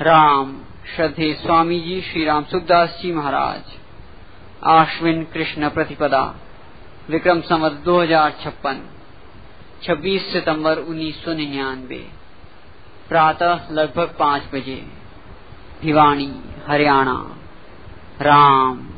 राम श्रद्धे स्वामी जी श्री राम सुखदास जी महाराज। आश्विन कृष्ण प्रतिपदा। विक्रम संवत दो हज़ार छप्पन। छब्बीस सितंबर उन्नीस सौ निन्यानवे। प्रातः लगभग पाँच बजे। भिवानी, हरियाणा। राम।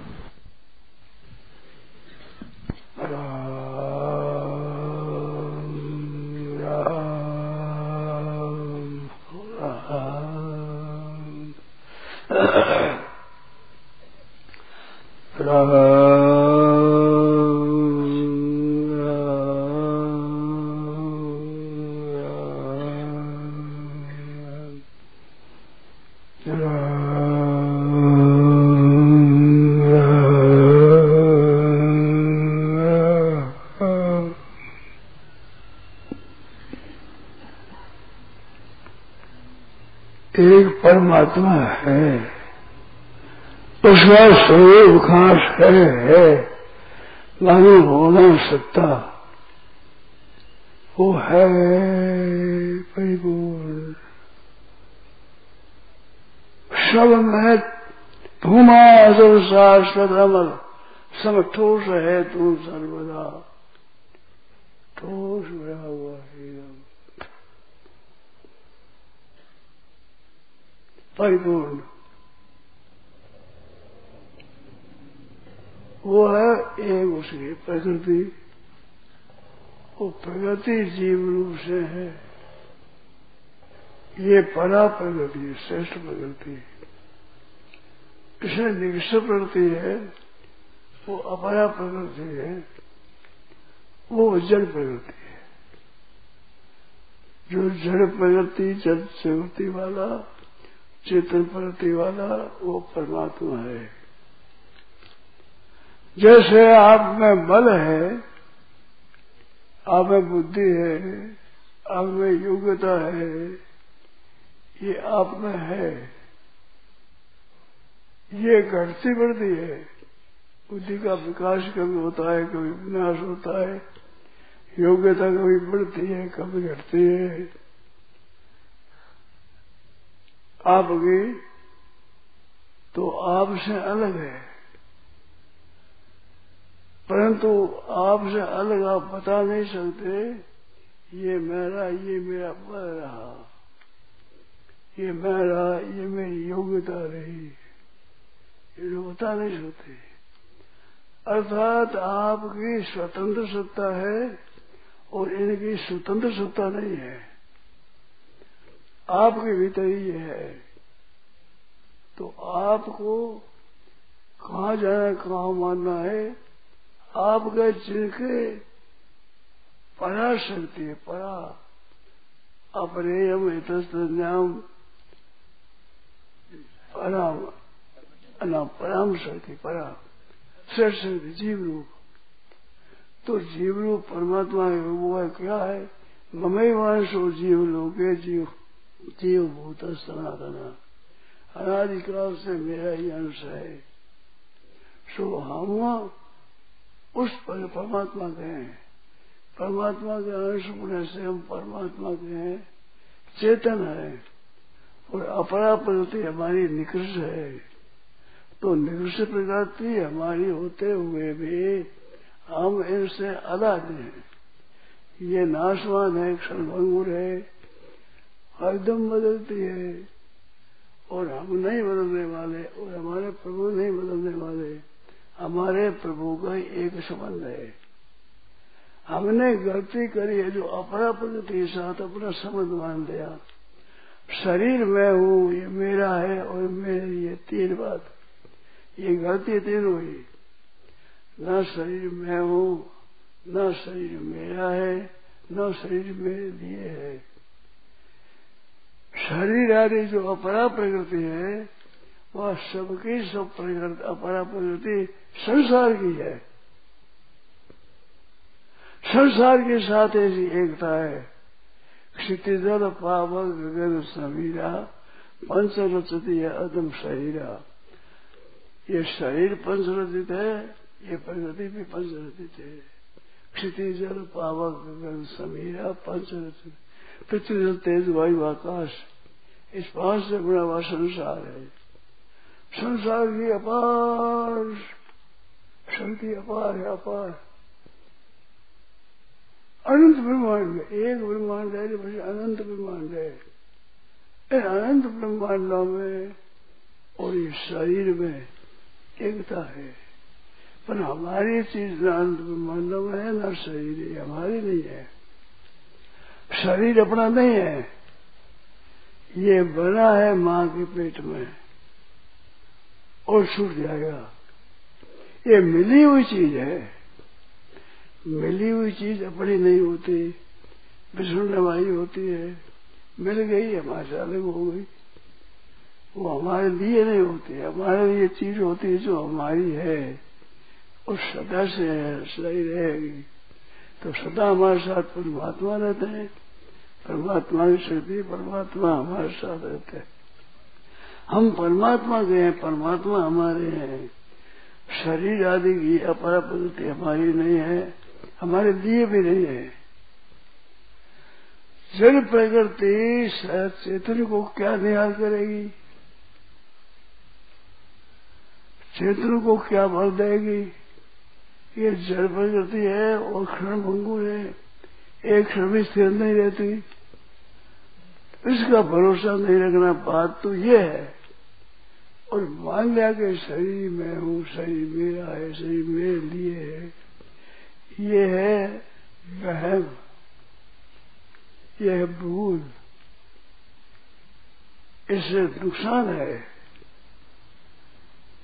परमात्मा है। उसका स्वरूप खास है, है। मानो होना सकता वो है परिपूर्ण सब में धूमा सब शाश्वत अमल सब ठोस है तू सर्वदा। ठोस भरा हुआ है परिपूर्ण वो है एक उसकी प्रकृति। वो प्रगति जीव रूप से है। ये परा प्रगति श्रेष्ठ प्रगति इसमें निष्ठ प्रगति है, वो अपरा प्रगति है, वो जड़ प्रगति है। जो जड़ प्रगति जड़ प्रगति वाला, चेतन प्रगति वाला, वो परमात्मा है। जैसे आप में बल है, आप में बुद्धि है, आप में योग्यता है, ये आप में है। ये घटती बढ़ती है। बुद्धि का विकास कभी होता है, कभी विनाश होता है, योग्यता कभी बढ़ती है, कभी घटती है। आपकी तो आपसे अलग है। परंतु आपसे अलग आप बता नहीं सकते, ये मेरा ये मेरा बल रहा। ये मेरा, ये मेरी योग्यता रही। ये बता नहीं सकते। अर्थात आपकी स्वतंत्र सत्ता है और इनकी स्वतंत्र सत्ता नहीं है। आपके भीतर ही है। तो आपको कहा जाना कहा मानना है आपके जिनके पराशक्ति है परा अपरेयम हितस्त्रम पराम अना पराम शक्ति परा श्रेष्ठ शक्ति जीव रूप। तो जीव रूप परमात्मा वो है क्या है? ममई वंशो जीव लोके जीव जीव भूत सनातन। अनादिकाल से मेरा ही अंश है। सो हम उस पर परमात्मा के हैं। परमात्मा के अंश होने से हम परमात्मा के हैं। चेतन है और अपरा प्रगति हमारी निकृष्ट है। तो निकृष्ट प्रगति हमारी होते हुए भी हम इनसे अलग हैं। ये नाशवान है, क्षणभंगुर है, हरदम बदलती है और हम नहीं बदलने वाले और हमारे प्रभु नहीं बदलने वाले। हमारे प्रभु का एक संबंध है। हमने गलती करी है जो अपरा प्रगति के साथ अपना संबंध मान दिया शरीर में हूँ, ये मेरा है और मेरी ये तीन बात। ये गलती तीन हुई। न शरीर में हूँ, न शरीर मेरा है, न शरीर मेरे लिए है। शरीर आदि जो अपरा प्रकृति है वह सबकी सब प्रकृति अपरा प्रकृति संसार की है। संसार के साथ ऐसी एकता है। क्षितिजल पावक गगन, समीरा पंच रचती है अदम शरीरा। ये शरीर पंचरचित है, ये प्रकृति भी पंचरचित है। क्षितिजल पावक गगन, समीरा, पंचरचित। पृथ्वी तेज वायु, आकाश, इस पास से बड़ा हुआ संसार है। संसार की अपार शक्ति अपार है, अपार। अनंत ब्रह्मांड में, एक ब्रह्मांड है बस अनंत ब्रह्मांड है। इन अनंत ब्रह्मांडों में और इस शरीर में एकता है। पर हमारी चीज़ न अनंत ब्रह्मांडों में है, न शरीर हमारी नहीं है। शरीर अपना नहीं है। ये बना है माँ के पेट में। और छूट जाएगा। ये मिली हुई चीज़ है। मिली हुई चीज़ अपनी नहीं होती। बिछड़ने वाली होती है। मिल गई, हमारे से अलग हो गई। वो हमारे लिए नहीं होती। हमारे लिए चीज़ होती है जो हमारी है। और सदा से सही रहेगी। तो सदा हमारे साथ परमात्मा रहते हैं। परमात्मा की शक्ति परमात्मा हमारे साथ रहते हैं। हम परमात्मा के हैं, परमात्मा हमारे हैं। शरीर आदि की अपरा पद्धति हमारी नहीं है, हमारे लिए भी नहीं है। जड़ प्रकृति चेतन को क्या निहार करेगी? चेतन को क्या बल देगी? ये जड़ प्रकृति है और क्षण भंगुर है, एक क्षण भी स्थिर नहीं रहती। इसका भरोसा नहीं रखना बात तो ये है और मान लिया कि शरीर में हूँ, शरीर मेरा है, शरीर मेरे लिए है, ये है वहम यह है भूल, इससे नुकसान है।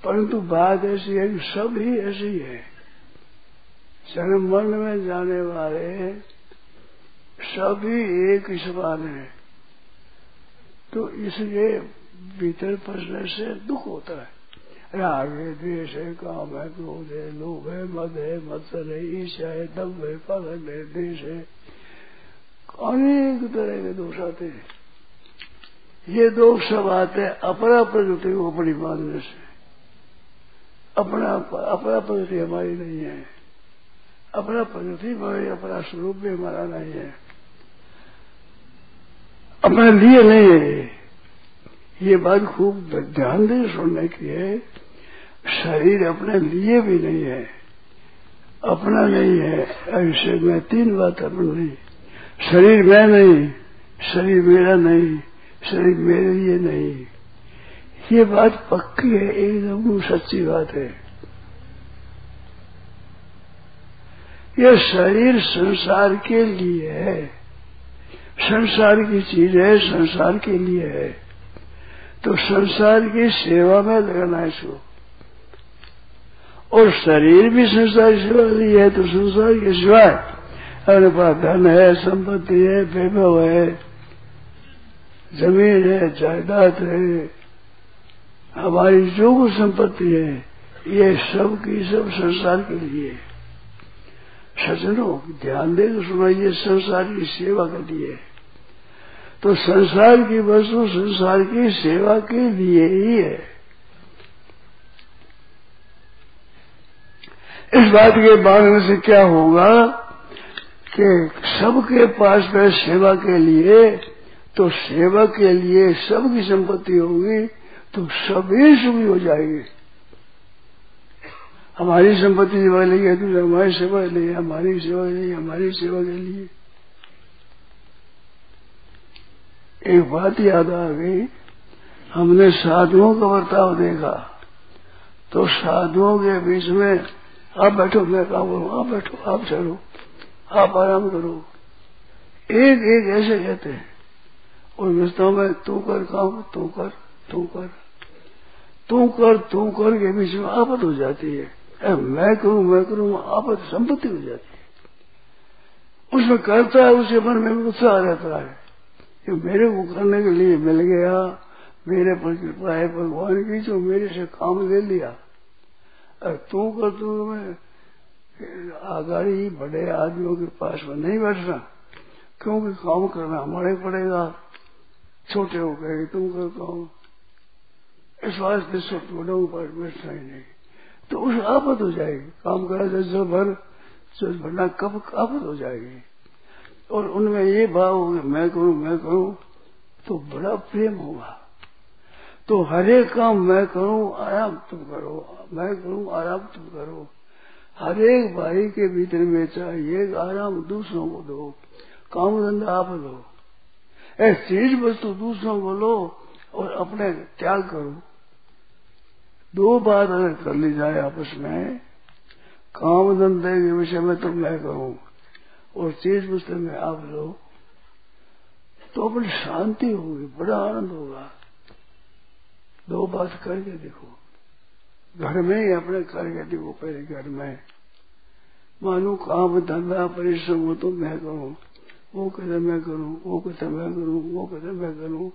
परंतु बात ऐसी है कि सब ही ऐसी है। जन्म मरण में जाने वाले सभी एक समान है। तो इसलिए भीतर फंसने से दुख होता है। राग है द्वेष है, काम है, क्रोध है, लोभ है, मद है, मत्सर है ईर्षा है, दम है पालन है देश है। अनेक तरह के दोष आते हैं। ये दोष सब आते हैं अपरा प्रकृति को बड़ी मानने से। अपना अपरा प्रकृति हमारी नहीं है। अपना प्रकृति हमारी, अपना स्वरूप भी हमारा नहीं है। अपने लिए नहीं है। ये बात खूब ध्यान दे सुनने की है। शरीर अपने लिए भी नहीं है, अपना नहीं है, ऐसे में तीन बात अपनी नहीं। शरीर मैं नहीं, शरीर मेरा नहीं, शरीर मेरे लिए नहीं। ये बात पक्की है, एकदम सच्ची बात है। ये शरीर संसार के लिए है। संसार की चीज़ है, संसार के लिए है। तो संसार की सेवा में लगना है इसको। और शरीर भी संसार की सेवा ली है तो संसार के सिवाय अपने पास धन है, संपत्ति है, वैभव है, ज़मीन है, जायदाद है, हमारी जो कुछ संपत्ति है, ये सब की सब संसार के लिए सजनों ध्यान दे तो सुना ये संसार की सेवा के लिए तो संसार की वस्तु संसार की सेवा के लिए ही है। इस बात के मानने से क्या होगा कि सबके पास में सेवा के लिए तो सेवा के लिए सबकी संपत्ति होगी तो सभी सुखी हो जाएगी। हमारी संपत्ति सेवा लिए तो हमारी सेवा लिए हमारी सेवा लिए हमारी सेवा के लिए। एक बात याद आ गई। हमने साधुओं का बर्ताव देखा। तो साधुओं के बीच में आप बैठो मैं काम करूँ आप बैठो आप चलो आप आराम करो। एक एक ऐसे कहते हैं। और व्यवस्थाओं में तू कर काम तू कर तू कर। तू कर तू कर के बीच में आपत हो जाती है। ए, मैं करूँ मैं करूँ आपत संपत्ति हो जाती है। उसमें करता है उसके मन में उत्साह रहता है। कि मेरे को करने के लिए मिल गया, मेरे पर कृपा है भगवान की, जो मेरे से काम ले लिया। तू कर तू मैं आगाड़ी बड़े आदमियों के पास में नहीं बैठना, क्योंकि काम करना हमारे पड़ेगा। छोटे हो गए तुम कर काम। इस वास्ते सब बड़ों के पास बैठना ही नहीं। तो उस आफत हो जाएगी। काम करा, जल भर, जल भरना कब आफत हो जाएगी? और उनमें ये भाव हो कि मैं करूँ मैं करूँ तो बड़ा प्रेम होगा तो हर काम मैं करूँ, आराम तुम करो, मैं करूँ, आराम तुम करो। हर एक भाई के भीतर में चाहिए, आराम दूसरों को दो, काम धंधा आप दो। ऐ चीज़ वस्तु दूसरों को लो और अपने त्याग करो। दो बात अगर कर ली जाए आपस में, काम धंधे के विषय में तो मैं करूँ। और चीज़ वस्तु में आप लो तो अपनी शांति होगी, बड़ा आनंद होगा। दो बात करके देखो। घर में ही अपने करके देखो पहले घर में। मानो काम, धंधा, परिश्रम हो तो मैं करूँ, वो कहते मैं करूँ, वो कहते मैं करूँ, वो कहते मैं करूँ।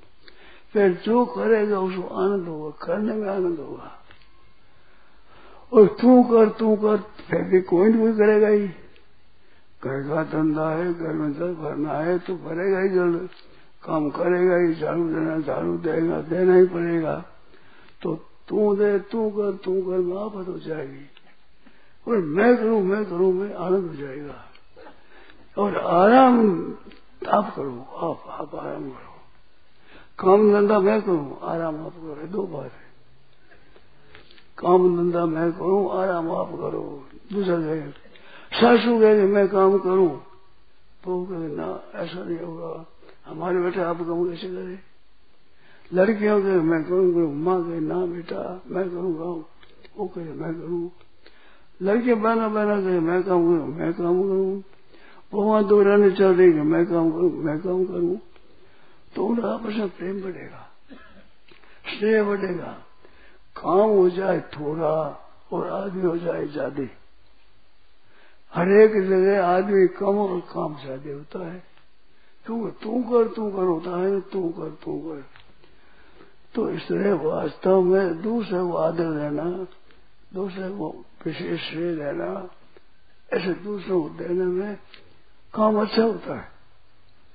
फिर जो करेगा उसको आनंद होगा, करने में आनंद होगा। और तू कर तू कर, फिर भी कोई नहीं करेगा ही। घर का धंधा है, घर में जल भरना है तो भरेगा ही जल। काम करेगा ही, झाड़ू देना, झाड़ू देगा देना ही पड़ेगा। तो तू दे, तू कर तू कर में आफत हो जाएगी। और मैं करूँ मैं करूँ, मैं आनंद हो जाएगा। और आराम, आप करो, आप आप आराम करो। काम धंधा मैं करूँ, आराम आप करो दो बात है। काम धंधा मैं करूँ, आराम आप करो। दूसरा कहे सासू कहे, मैं काम करूँ? तो कहे, ना, ऐसा नहीं होगा। हमारे बेटे आप काम कैसे करे? लड़कियों के मैं करूँ। माँ कहे, ना बेटा, मैं करूँगा वो कहे, मैं करूँ। लड़के बहना बहना कहे, मैं काम करूँ, मैं काम करूँ। वहाँ दो रहने चल रही मैं काम करूँ, मैं काम करूँ। तो उनका आपस में प्रेम बढ़ेगा, स्नेह बढ़ेगा। काम हो जाए थोड़ा और आदमी हो जाए ज़्यादा। हर एक जगह आदमी कम और काम ज़्यादा होता है। तू तू कर तू कर, होता है तू कर तू कर। तो इसलिए वास्तव में दूसरे को आदर देना दूसरे को विशेष श्रेय देना ऐसे दूसरों को देने में काम अच्छा होता है,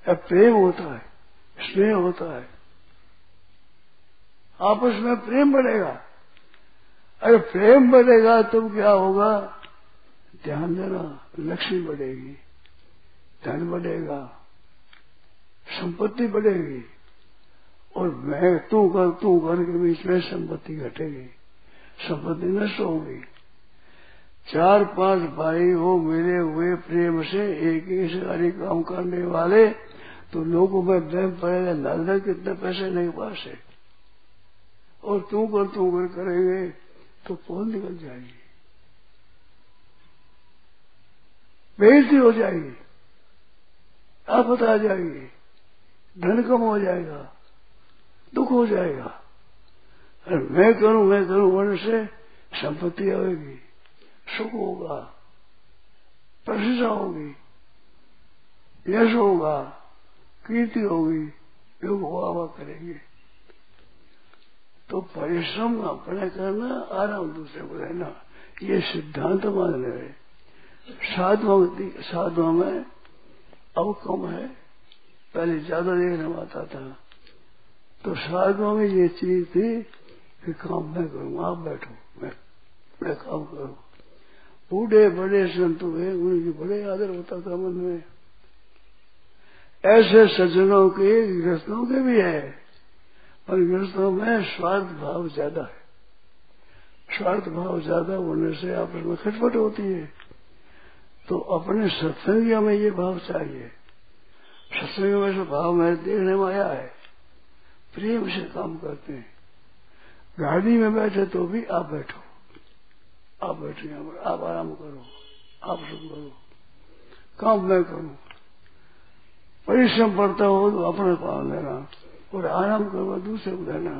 या प्रेम होता है, स्नेह होता है। आपस में प्रेम बढ़ेगा। अरे प्रेम बढ़ेगा तो क्या होगा? ध्यान देना, लक्ष्मी बढ़ेगी, धन बढ़ेगा, संपत्ति बढ़ेगी, और मैं तू कर तू कर के बीच में संपत्ति घटेगी, संपत्ति नष्ट होगी। चार पाँच भाई हो मिले हुए प्रेम से, एक ही सारी काम करने वाले तो लोगों में वहम पड़ेगा नज़र कितने पैसे नहीं पास है। और तू कर तू कर करेंगे तो कौन निकल जाएगी? बेजती हो जाएगी। आपत आ जाएगी। धन कम हो जाएगा। दुख हो जाएगा। अरे मैं करूँ मैं करूँ वर्ण से संपत्ति आएगी। सुख होगा। प्रशंसा होगी। यश होगा। कीर्ति होगी। योग हुआ करेंगे। तो परिश्रम अपने करना, आराम दूसरे को रहना ये सिद्धांत मान रहे साधुओं साधुओं में अब कम है। पहले ज़्यादा देखने में आता था। तो साधुओं में ये चीज़ थी कि काम मैं करूँ, आप बैठो, मैं मैं काम करूँ। बूढ़े, बड़े संत हुए उनकी बड़े आदर होता था मन में। ऐसे सज्जनों के, गृहस्थों के भी है। पर गृहस्थों में स्वार्थ भाव ज़्यादा है। स्वार्थ भाव ज़्यादा होने से आपस में खटपट होती है। तो अपने सत्संगियों में ये भाव चाहिए। सत्संग में से भाव मेरे देखने में आया है, प्रेम से काम करते हैं। गाड़ी में बैठे तो भी आप बैठो। आप बैठो यहाँ पर, आप आराम करो, आप सुख करो, काम मैं करूँ। परिश्रम पड़ता हो तो अपने पाल लेना, और आराम करो दूसरे को देना।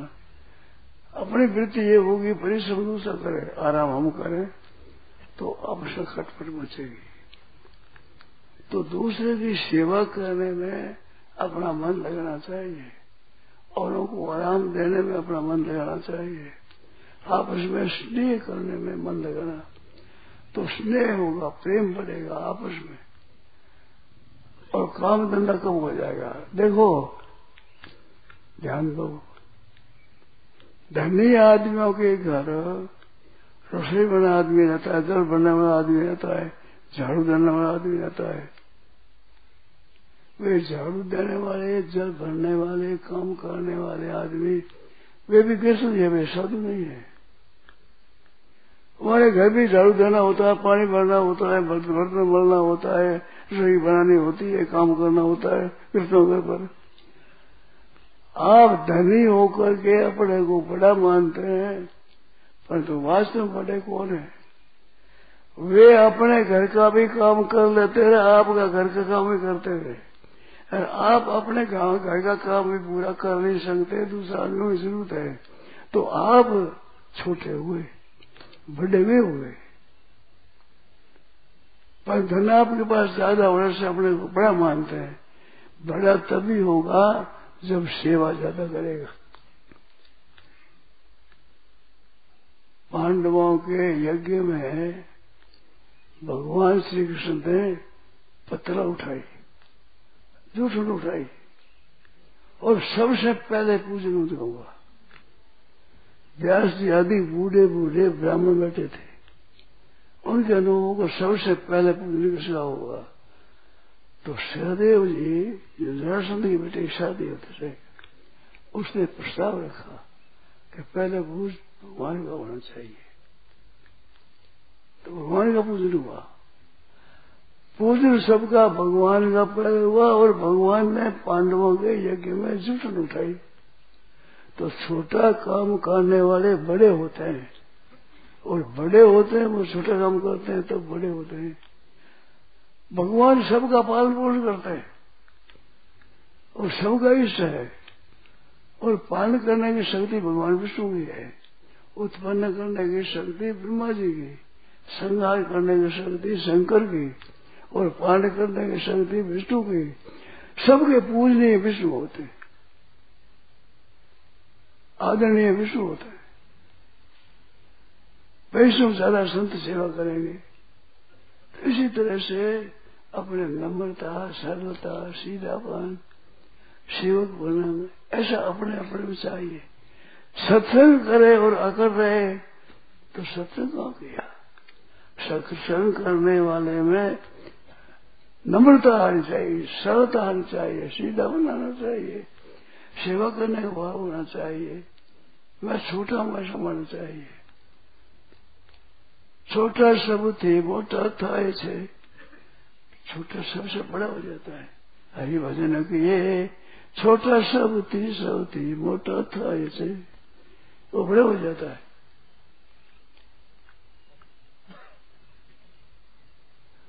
अपनी वृत्ति ये होगी, परिश्रम दूसरा करे, आराम हम करें तो आपस में खटपट मचेगी तो दूसरे की सेवा करने में अपना मन लगना चाहिए। औरों को आराम देने में अपना मन लगाना चाहिए। आपस में स्नेह करने में मन लगाना। तो स्नेह होगा, प्रेम बढ़ेगा आपस में। और काम धंधा कम हो जाएगा। देखो, ध्यान दो। धनी आदमियों के घर रसोई बना आदमी रहता है, जल बनने वाला आदमी रहता है, झाड़ू देने वाला आदमी रहता है। वे झाड़ू देने वाले, जल भरने वाले, काम करने वाले आदमी, वे भी कृष्ण है वे साधु नहीं है। हमारे घर भी झाड़ू देना होता है, पानी भरना होता है, बर्तन भरना होता है, रसोई बनानी होती है, काम करना होता है, कृष्णों घर पर। आप धनी होकर के अपने को बड़ा मानते हैं, परंतु तो वास्तव में बड़े कौन है? वे अपने घर का भी काम कर लेते रहे आपका घर का काम भी करते रहे और आप अपने गाँव घर का काम भी पूरा कर नहीं सकते, दूसरा आदमी की ज़रूरत है। तो आप छोटे हुए, बड़े हुए हुए। पर धन आपके पास ज़्यादा होने से अपने को बड़ा मानते हैं। बड़ा तभी होगा जब सेवा ज़्यादा करेगा। पांडवों के यज्ञ में भगवान श्री कृष्ण ने पत्रा उठाई जूठन उठाई और सबसे पहले पूजन उनका हुआ, व्यास जी आदि बूढ़े बूढ़े ब्राह्मण बैठे थे। उनके अनुभवों को सबसे पहले पूजन किसका हुआ तो सहदेव जी, जो जरासंध की बेटे, शादी होते थे, उसने प्रस्ताव रखा कि पहले पूज भगवान का होना चाहिए। तो भगवान का पूजन हुआ। पूजन सबका भगवान का पहले हुआ और भगवान ने पांडवों के यज्ञ में जुटन उठाई। तो छोटा काम करने वाले बड़े होते हैं। और बड़े होते हैं, वो छोटा काम करते हैं तो बड़े होते हैं। भगवान सबका पालन पोषण करते हैं। और सबका इष्ट है। और पालन करने की शक्ति भगवान विष्णु की है। उत्पन्न करने की शक्ति ब्रह्मा जी की, संहार करने की शक्ति शंकर की और पाठ करने की शक्ति विष्णु की। सबके पूजनीय विष्णु होते आदरणीय विष्णु होते हैं। वैष्णव ज़्यादा संत सेवा करेंगे। तो इसी तरह से अपने नम्रता, सरलता, सीधापन, सेवक बनना, ऐसा अपने अपने में चाहिए। सत्संग करे और अकर रहे तो सत्संग किया? सत्संग करने वाले में नम्रता आनी चाहिए, सरलता आनी चाहिए सीधा बनाना चाहिए, सेवा करने का भाव होना चाहिए, मैं छोटा ऐसा मानना चाहिए। छोटा सब थे मोटा था छे छोटा सबसे बड़ा हो जाता है। हरि भजन किए, छोटा सब थी सब थी, मोटा था छे वो बड़ा हो जाता है।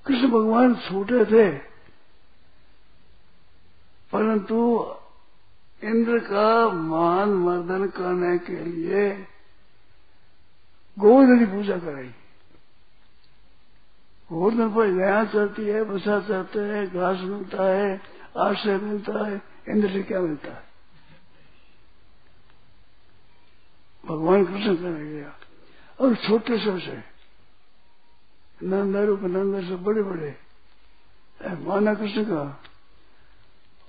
कृष्ण भगवान छोटे थे। परंतु इंद्र का मान मर्दन करने के लिए गोवर्धन की पूजा कराई। गोवर्धन पर गया चलती है बसा चलते हैं, घास मिलता है, आश्रय मिलता है, इंद्र से क्या मिलता है? भगवान कृष्ण करने गया। और छोटे सबसे नंदा रूप, नंदा से बड़े बड़े माना कृष्ण का।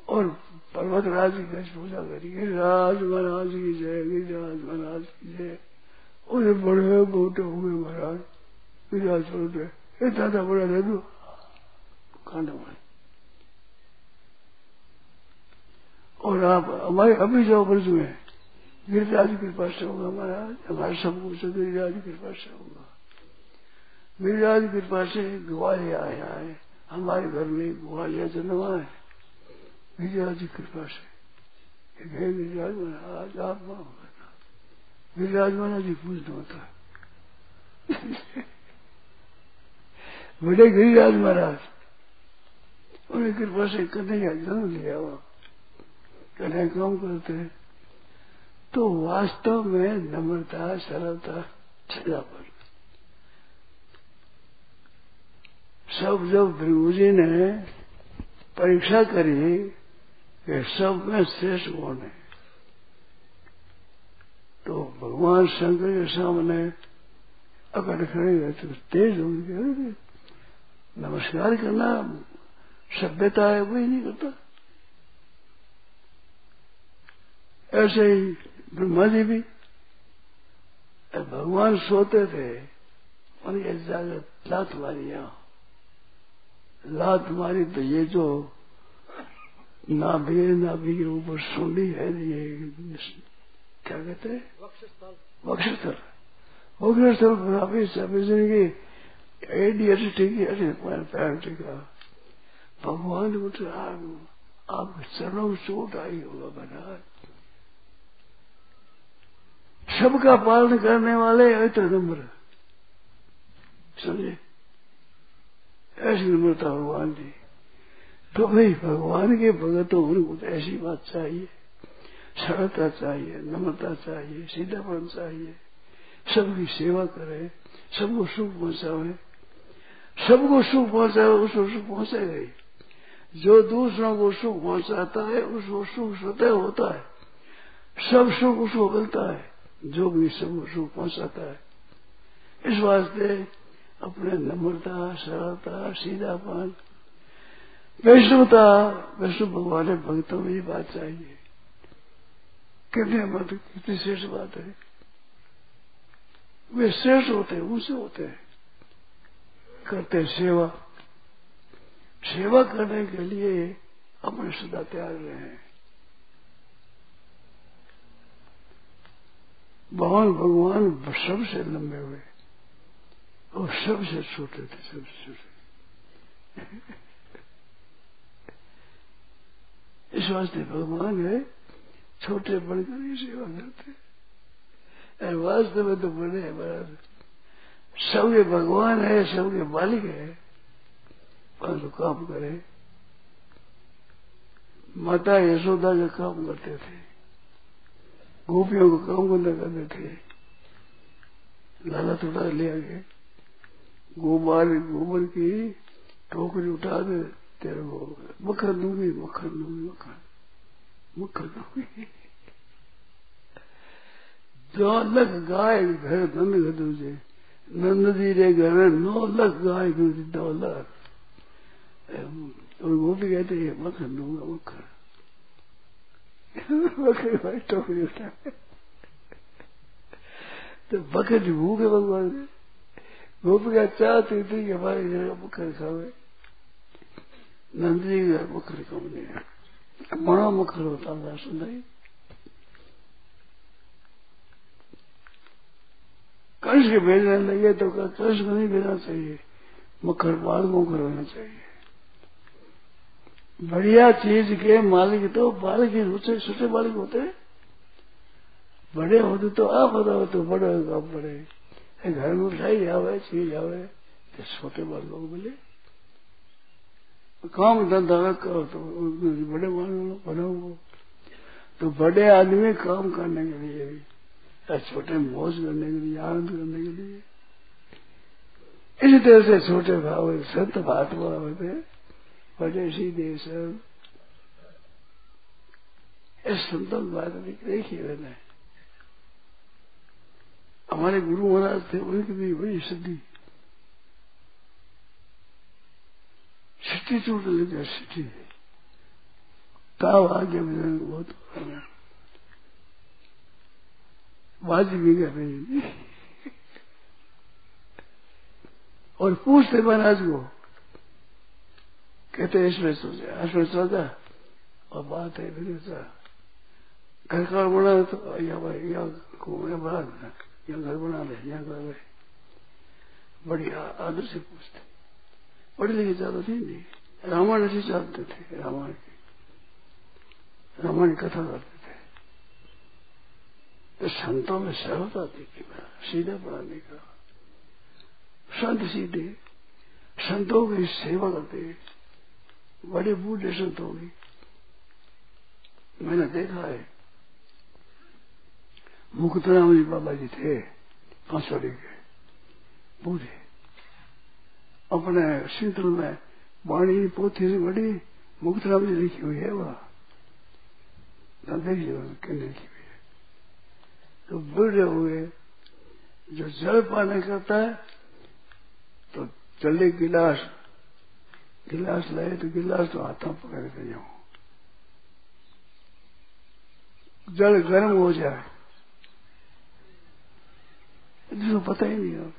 और पर्वत राज की पूजा करी। गिरिराज महाराज की जय गिरिराज महाराज की जय। और बड़े मोटे हुए महाराज। गिरिराज छोटे ये दादा बड़ा दे दो। में और आप हमारे अभी जाओ ब्रज में। गिरिराज कृपा से होगा महाराज। हमारे सब कुछ, गिरिराज कृपा से होगा। गिरिराज कृपा से ग्वालिया आया है हमारे घर में ग्वालिया जन्मा है गिरिराज की कृपा से हे महाराज, आप माफ़ महाराज जी पूछना होता है बड़े गिरिराज महाराज, उन्हें कृपा से कन्हैया जन्म लिया हुआ। कन्हैया काम करते तो वास्तव में नम्रता, सरलता छजापन सब जब भृगु जी ने परीक्षा करी कि सब में श्रेष्ठ कौन है? तो भगवान शंकर के सामने अकड़ खड़े गए तो तेज हो गए नमस्कार करना, सभ्यता है, वही नहीं करता। ऐसे ही ब्रह्मा जी भी भगवान सोते थे उनके जागत लात मारी यहाँ लात मारी तो ये जो नाभि नाभि के ऊपर सुंडी है ये क्या कहते हैं? वक्षस्थल। वक्षस्थल। नाभि सभी की एडियट ठीक है पैर टीका भगवान उठ आप चरणों चोट आई होगा महाराज। सबका पालन करने वाले अत नम्र समझे? ऐसी नम्रता भगवान जी। तो भाई, भगवान के भगत उनको तो ऐसी बात चाहिए। सरलता चाहिए, नम्रता चाहिए सीधापन चाहिए। सबकी सेवा करे, सबको सुख पहुंचावे। सबको सुख पहुंचावे, उसको सुख पहुंचेगा ही जो दूसरों को सुख पहुंचाता है, उसको सुख स्वतः होता है। सब सुख उसको मिलता है, जो भी सबको सुख पहुंचाता है। इस वास्ते अपने नम्रता, सरलता, सीधापन। वैष्णवता, वैष्णव भगवान भक्तों में ये बात चाहिए। कितने मत, कितनी श्रेष्ठ बात है। वे श्रेष्ठ होते हैं, ऊँचे होते हैं। करते सेवा। सेवा करने के लिए अपने सदा त्याग रहे हैं। भगवान भगवान सबसे लंबे हुए और सबसे छोटे थे सबसे छोटे इस वास्ते भगवान है छोटे बढ़कर ही सेवा करते वास्तव में तो बड़े हैं बराबर सबके भगवान है सबके मालिक है परंतु काम करे माता यशोदा का काम करते थे गोपियों को काम करने करते थे लाला थोड़ा ले आगे गोबार गोबर की टोकरी उठा दे, तेरे को मक्खन दूँगी मक्खन दूँगी मक्खन। मक्खन दूँगी दो लख गाय घर नंद से नंद जी रे घर, नौ लख गाय दूधी दो लख। और गोपी कहते हैं, मक्खन दूँगा, मक्खन। बकरी भाई टोकरी उठा तो बकरी भूख भगवान। गोपी का चाहती थी कि हमारी जगह मक्खन खावे। नंदी का नहीं है। बड़ा मक्खन होता था कंस के भेजने लगे तो कंस को नहीं भेजना चाहिए। मक्खन बालकों को होना चाहिए। बढ़िया चीज़ के मालिक तो बालक ही ऊँचे छोटे बालक होते बड़े होते तो आप बताओ तो बड़े काम बड़े। घर में उठाई आवे चीज़ आवे तो छोटे बालकों को मिले काम धंधा करो तो बड़े मानो बनाओ तो बड़े आदमी काम करने के लिए भी छोटे मौज करने के लिए आनंद करने के लिए इसी तरह से छोटे भाव संत महात्मा होते बड़े सीधे सब इस संतों बात देखिए मैंने हमारे गुरु महाराज थे, उनकी भी बड़ी सिद्धि। सिद्धि टूट लगे सिद्धि। ताव आगे मुझे बहुत बाजी भी कर रही और पूछते महाराज को, कहते इसमें सोचा इसमें सोचा, और बात है घर का बना तो या भाई या या घर बना दे या घर भाई बड़ी आदर से पूछते। पढ़े लिखे ज़्यादा थी नहीं। रामायण ऐसे चाहते थे, रामायण की। रामायण कथा करते थे। तो संतों में सरलता थी कि सीधा पढ़ाने का। संत सीधे। संतों की सेवा करते। बड़े बूढ़े संत होगी मैंने देखा है मुक्तराम जी बाबा जी थे पांचवाड़ी के बूढ़े अपने शीतल में वाणी पोथी से बड़ी मुक्तराम जी लिखी हुई है वह देखिए लिखी हुई है तो बूढ़े हुए जो जल पाने करता है तो चले गिलास गिलास लाए तो गिलास तो हाथों पकड़ के जाऊँ जल गर्म हो जाए जिसको पता ही नहीं हो।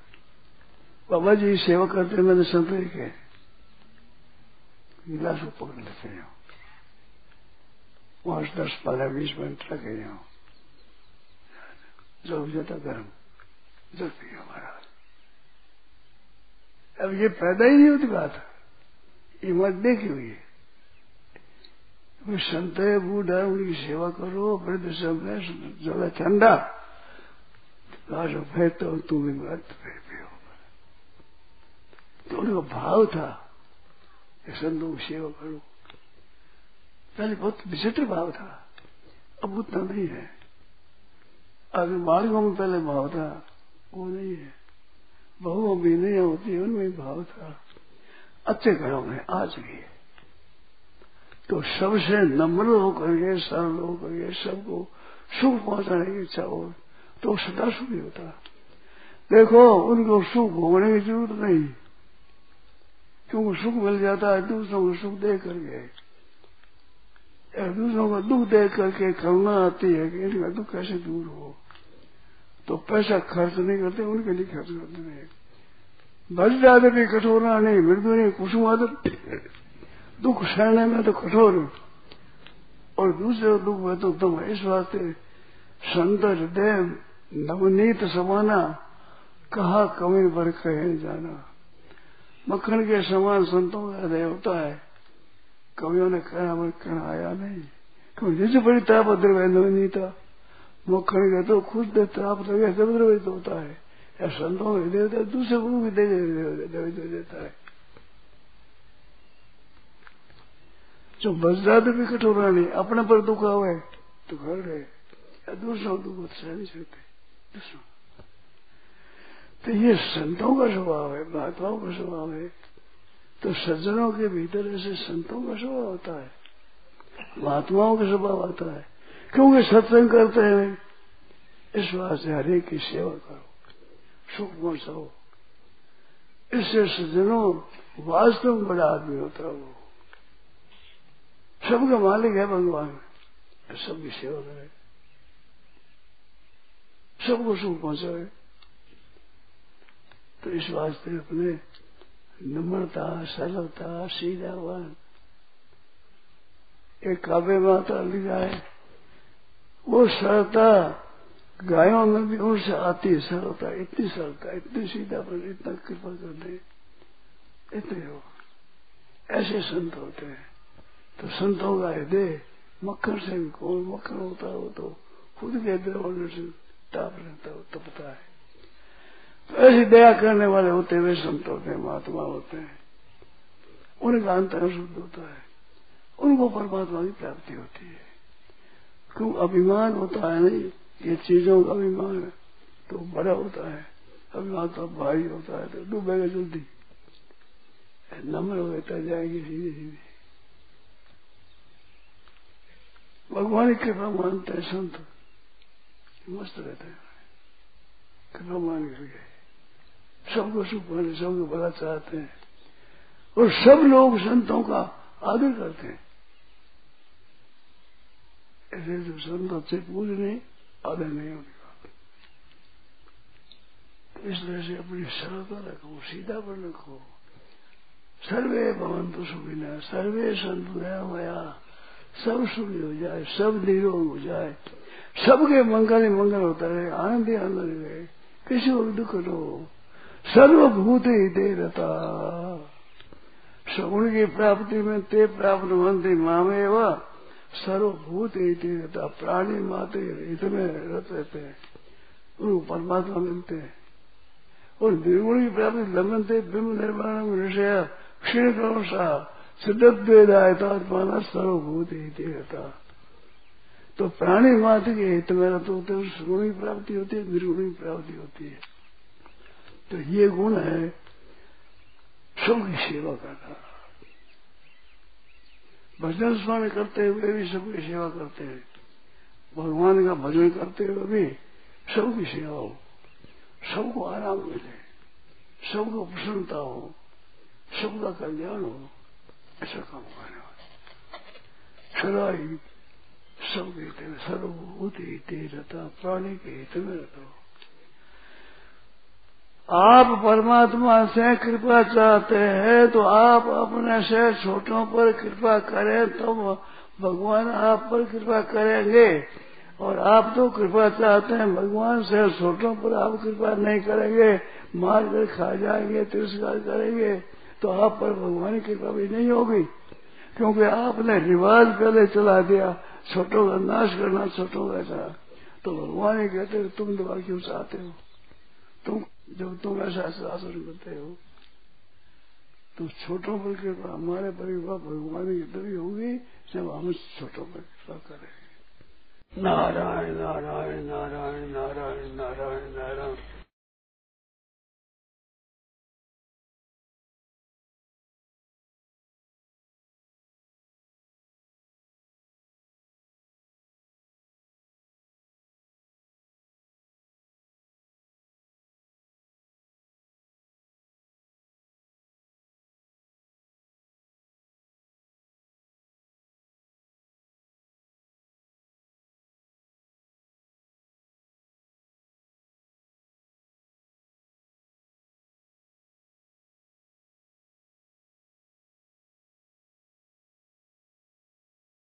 बाबा जी सेवा करते मैंने संतरी के। गिलास को पकड़ लेते हैं। पाँच, दस, पंद्रह, बीस मिनट लगे जाओ जब जाता गर्म। जल पिया महाराज। अब ये पैदा ही नहीं होती बात। ये मत देखी हुई है संत है, बूढ़ा, उनकी सेवा करो वृद्ध सब जगह ठंडा आज फिर तो तुम मत फिर हो तो उनका भाव था संतों की सेवा करो पहले बहुत विचित्र भाव था अब उतना नहीं है अभी बालकों में पहले भाव था वो नहीं है बहुओं भी नहीं होती उनमें भाव था अच्छे घरों में आज भी है तो सबसे नम्र होकर सरल होकर सबको सुख पहुँचाने की इच्छा हो तो सदा सुखी होता। देखो, उनको सुख भोगने की ज़रूरत नहीं। क्योंकि सुख मिल जाता है, दूसरों को सुख दे करके। दूसरों को दुख दे करके करुणा आती है कि इनका दुख कैसे दूर हो। तो पैसा खर्च नहीं करते, उनके लिए खर्च करते नहीं। ज़्यादा भी कठोरा नहीं मृदु नहीं, कुसुम आदत। दुख सहने में तो कठोर। और दूसरे दुख में तो तुम इस वास्ते संत हृदय नवनीत समाना, कहा कमी पर कहे जाना। मक्खन के समान संतों का होता है। कवियों ने कहना आया नहीं। क्यों जिस बड़ी ताप द्रव्य नवनीता, मक्खन के तो खुद ताप द्रव्य जब द्रवित होता है। या संतों का हृदय दूसरे गुरु भी दे देता है। जो वज्राद भी कठोरा नहीं अपने पर दुख आवे तो घर रहे। या दूसरों दुख नहीं सकते तो ये संतों का स्वभाव है महात्माओं का स्वभाव है। तो सज्जनों के भीतर ऐसे संतों का स्वभाव होता है महात्माओं का स्वभाव आता है। क्योंकि सत्संग करते हैं? इस वास्ते हरे की सेवा करो, सुख पहुंचाओ इससे सज्जनों वास्तव में बड़ा आदमी होता है वो। सबका मालिक है भगवान तो सबकी सेवा करे। सबको सुख पहुँचाए तो इस वास्ते अपने नम्रता, सरलता, सीधावन, एक काव्य माता लिखा है। वो सरलता गायों में भी उनसे आती है, सरलता, इतनी सरलता, इतनी सीधापन इतना कृपा कर दे इतने हो। ऐसे संत होते हैं। तो संतों का हृदय मक्खन से भी कौन मक्खन होता है वो तो खुद के हृदय ताप रहता है तो पता है। तो ऐसी दया करने वाले होते हुए संत होते हैं, महात्मा होते हैं। उनका अंतर शुद्ध होता है। उनको परमात्मा की प्राप्ति होती है। क्यों? अभिमान होता है नहीं। ये चीज़ों का अभिमान तो बड़ा होता है। अभिमान तो भारी होता है। तो डूबेगा जल्दी। नम्र हो जाएगी सीधे सीधे भगवान की कृपा मानते हैं, संत। मस्त रहते हैं। मान करके सबको सुख माने सबको भला चाहते हैं। और सब लोग संतों का आदर करते हैं। ऐसे जो संत अच्छे पूज नहीं, आदर नहीं होने का। तो इस तरह से अपनी सरलता रखो, सीधा पर रखो। सर्वे भवन तो सुखिना, सर्वे संत मया सब सुखी हो जाए, सब निरोग हो जाए। सबके मंगल ही मंगल होता रहे, आनंद ही आनंद रहे। किसी को दुख हो। सर्वभूत ही दे रहता सगुण की प्राप्ति में ते प्राप्त मंत्री मामे व, सर्वभूत ही दे रहता प्राणी माते इतने रत रहते हैं। उनको परमात्मा मिलते हैं। और निर्गुण की प्राप्ति लमनते बिंब निर्माण विषय क्षीण करो सा सिद्धद्वेदायतात्माना सर्वभूत ही रहता तो प्राणी मात्र के हित में तो गुण की प्राप्ति होती है, निर्गुण की प्राप्ति होती है। तो ये गुण है सबकी सेवा करना। भजन स्मरण करते हुए भी सबकी सेवा करते हैं। भगवान का भजन करते हुए भी सबकी सेवा हो, सबको आराम मिले, सबको प्रसन्नता हो, सबका कल्याण हो, ऐसा काम करने। वाले सदा ही में सर्वभूत हित रहता प्राणी के हित में रहता आप परमात्मा से कृपा चाहते हैं तो आप अपने से छोटों पर कृपा करें तो भगवान आप पर कृपा करेंगे। और आप तो कृपा चाहते हैं, भगवान से छोटों पर आप कृपा नहीं करेंगे मार कर खा जाएँगे, तिरस्कार करेंगे तो आप पर भगवान की कृपा भी नहीं होगी। क्योंकि आपने रिवाज पहले चला दिया छोटों का नाश करना, छोटों का ऐसा तो भगवान ही कहते हो, तुम दवा क्यों चाहते हो? तुम जब तुम ऐसा शासन करते हो तो छोटों पर कृपा हमारे परिवार, भगवान की तभी होगी, जब हम छोटों पर कृपा करें नारायण नारायण नारायण नारायण नारायण नारायण।